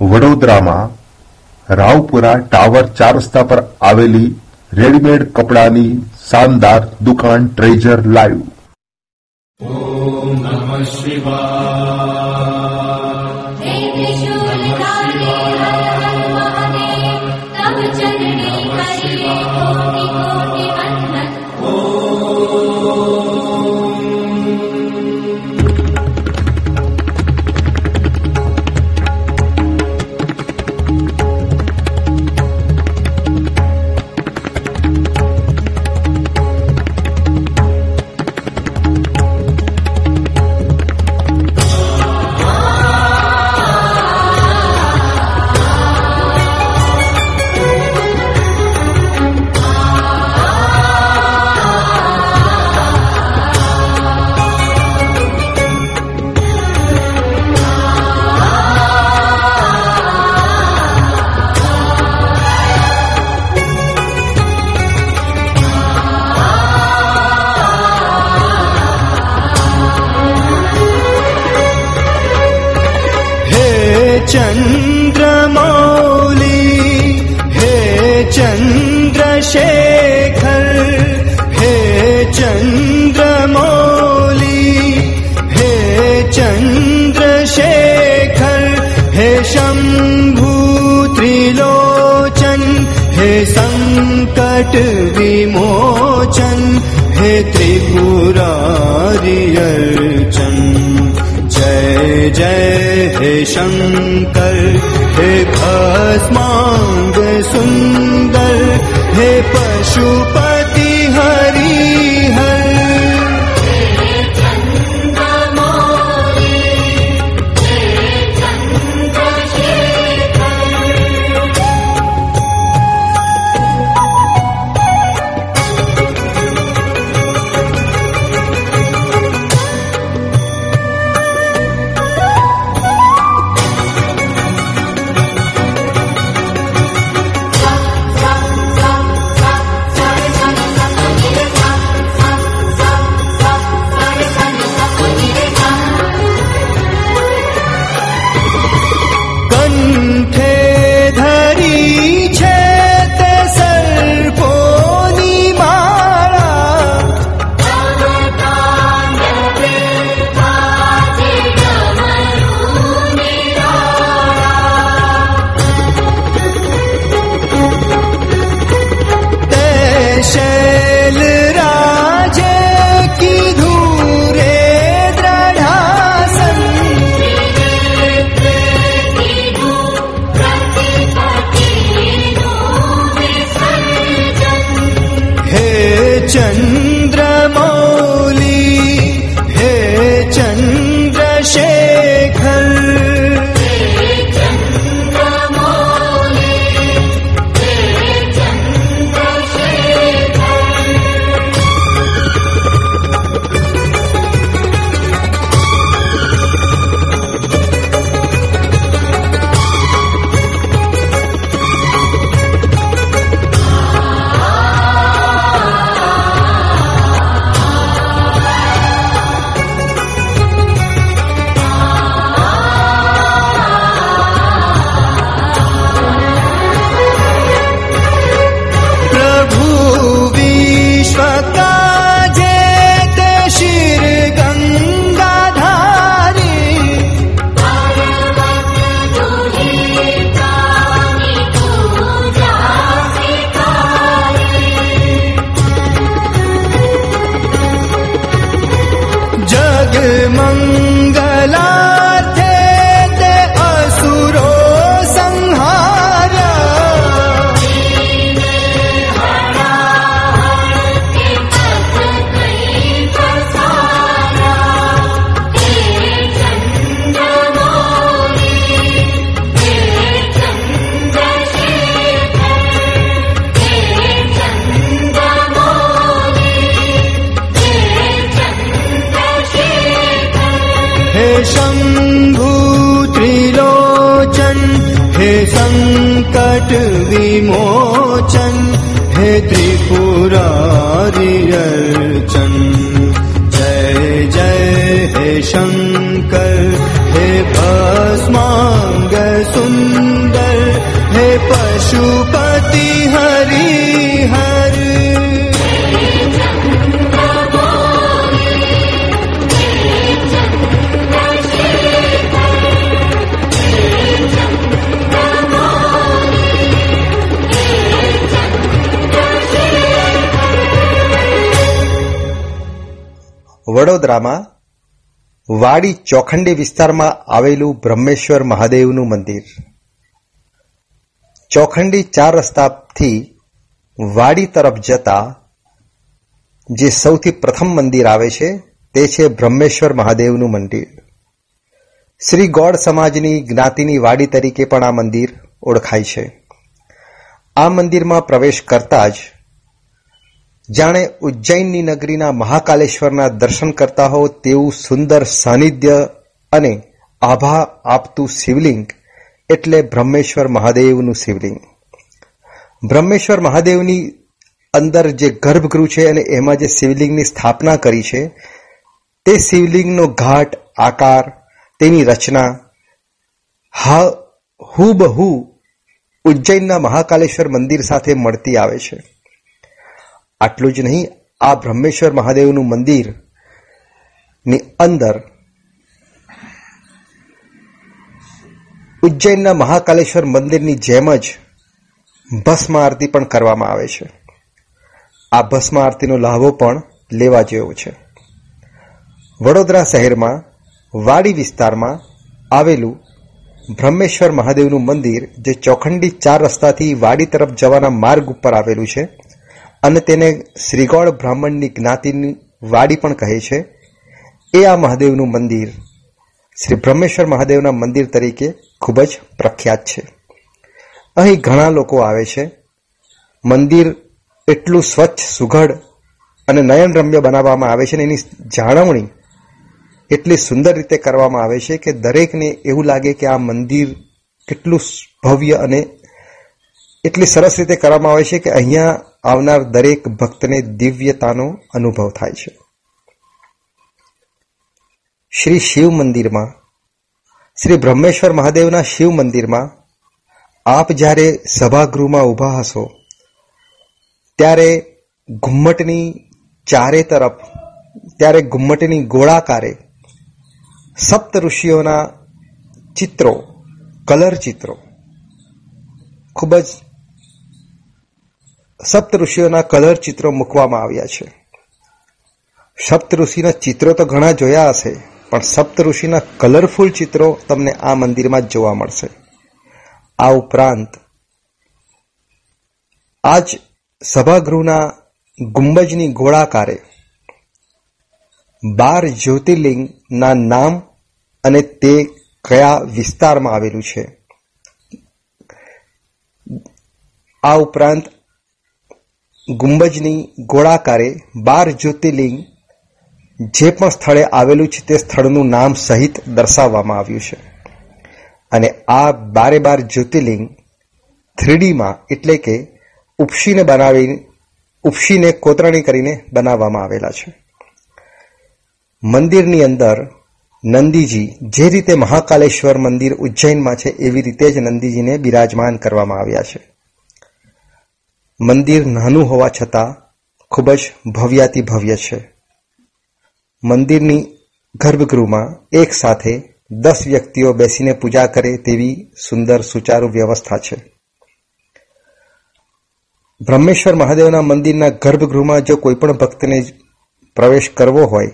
વડોદરામાં રાવપુરા ટાવર ચાર રસ્તા પર આવેલી રેડીમેડ કપડાની શાનદાર દુકાન ટ્રેઝર લાઈવ. हे सङ्कट विमोचन हे त्रिपुरारियर्चन जय जय हे शङ्कर हे भस्माङ्ग सुन्दर हे पशुपति shall हे सङ्कट विमोचन हे त्रिपुरारियर्चन जय जय हे शङ्कर हे भस्माङ्ग सुन्दर पशुपति हरि हर વડોદરામાં વાડી ચોખંડી વિસ્તારમાં આવેલું બ્રહ્મેશ્વર મહાદેવનું મંદિર. ચોખંડી ચાર રસ્તાથી વાડી તરફ જતા જે સૌથી પ્રથમ મંદિર આવે છે, તે છે બ્રહ્મેશ્વર મહાદેવનું મંદિર. શ્રી ગોળ સમાજની જ્ઞાતિની વાડી તરીકે પણ આ મંદિર ઓળખાય છે. આ મંદિરમાં પ્રવેશ કરતા જ જાણે ઉજ્જૈનની નગરીના મહાકાલેશ્વરના દર્શન કરતા હો તેવું સુંદર સાનિધ્ય અને આભા આપતું શિવલિંગ એટલે બ્રહ્મેશ્વર મહાદેવનું શિવલિંગ. બ્રહ્મેશ્વર મહાદેવની અંદર જે ગર્ભગૃહ છે અને એમાં જે શિવલિંગની સ્થાપના કરી છે, તે શિવલિંગનો ઘાટ, આકાર, તેની રચના, હા, હુબહુ ઉજ્જૈનના મહાકાલેશ્વર મંદિર સાથે મળતી આવે છે. આટલું જ નહીં, આ બ્રહ્મેશ્વર મહાદેવનું મંદિરની અંદર ઉજ્જૈનના મહાકાલેશ્વર મંદિરની જેમ જ ભસ્મ આરતી પણ કરવામાં આવે છે. આ ભસ્મ આરતીનો લાભો પણ લેવા જેવો છે. વડોદરા શહેરમાં, વાડી વિસ્તારમાં આવેલું બ્રહ્મેશ્વર મહાદેવનું મંદિર, જે ચોખંડી ચાર રસ્તાથી વાડી તરફ જવાના માર્ગ ઉપર આવેલું છે અને તેને શ્રીગોળ બ્રાહ્મણની જ્ઞાતિની વાડી પણ કહે છે. એ આ મહાદેવનું મંદિર શ્રી બ્રહ્મેશ્વર મહાદેવના મંદિર તરીકે ખૂબ જ પ્રખ્યાત છે. અહીં ઘણા લોકો આવે છે. મંદિર એટલું સ્વચ્છ, સુઘડ અને નયનરમ્ય બનાવવામાં આવે છે અને એની જાળવણી એટલી સુંદર રીતે કરવામાં આવે છે કે દરેકને એવું લાગે કે આ મંદિર કેટલું ભવ્ય અને એટલી સરસ રીતે કરવામાં આવે છે કે અહીંયા આવનાર દરેક ભક્તને દિવ્યતાનો અનુભવ થાય છે. શ્રી શિવ મંદિરમાં, શ્રી બ્રહ્મેશ્વર મહાદેવના શિવ મંદિરમાં આપ જ્યારે સભાગૃહમાં ઊભા હશો, ત્યારે ઘુમ્મટની ચારે તરફ, ત્યારે ઘુમ્મટની ગોળાકારે સપ્ત ઋષિઓના ચિત્રો, કલર ચિત્રો ખૂબ જ સપ્ત ઋષિઓના કલર ચિત્રો મૂકવામાં આવ્યા છે. સપ્ત ઋષિના ચિત્રો તો ઘણા જોયા હશે, પણ સપ્ત ઋષિના કલરફુલ ચિત્રો તમને આ મંદિરમાં જ જોવા મળશે. આ ઉપરાંત, આજ સભાગૃહના ગુંબજની ગોળાકારે બાર જ્યોતિર્લિંગના નામ અને તે કયા વિસ્તારમાં આવેલું છે. આ ઉપરાંત ગુંબજની ગોળાકારે બાર જ્યોતિર્લિંગ જે પણ સ્થળે આવેલું છે તે સ્થળનું નામ સહિત દર્શાવવામાં આવ્યું છે. અને આ બારે બાર જ્યોતિર્લિંગ થ્રીડીમાં એટલે કે ઉપસીને બનાવી ઉપસીને કોતરણી કરીને બનાવવામાં આવેલા છે. મંદિરની અંદર નંદીજી જે રીતે મહાકાલેશ્વર મંદિર ઉજ્જૈનમાં છે એવી રીતે જ નંદીજીને બિરાજમાન કરવામાં આવ્યા છે. મંદિર નાનું હોવા છતાં ખૂબ જ ભવ્યાતિ ભવ્ય છે. મંદિરની ગર્ભગૃહમાં એક સાથે દસ વ્યક્તિઓ બેસીને પૂજા કરે તેવી સુંદર સુચારુ વ્યવસ્થા છે. બ્રહ્મેશ્વર મહાદેવના મંદિરના ગર્ભગૃહમાં જો કોઈ પણ ભક્તને પ્રવેશ કરવો હોય,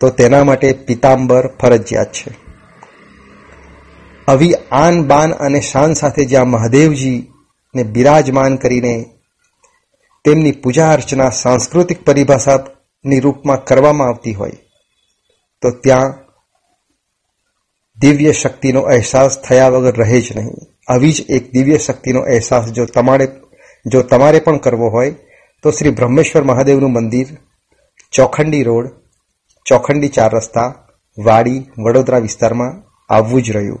તો તેના માટે પિતાંબર ફરજિયાત છે. આવી આન બાન અને શાન સાથે જ્યાં મહાદેવજીને બિરાજમાન કરીને તેમની પૂજા અર્ચના સાંસ્કૃતિક પરિભાષાની રૂપમાં કરવામાં આવતી હોય, તો ત્યાં દિવ્ય શક્તિનો અહેસાસ થયા વગર રહે જ નહીં. આવી જ એક દિવ્ય શક્તિનો અહેસાસ જો તમારે જો તમારે પણ કરવો હોય, તો શ્રી બ્રહ્મેશ્વર મહાદેવનું મંદિર, ચોખંડી રોડ, ચોખંડી ચાર રસ્તા, વાડી, વડોદરા વિસ્તારમાં આવવું જ રહ્યું.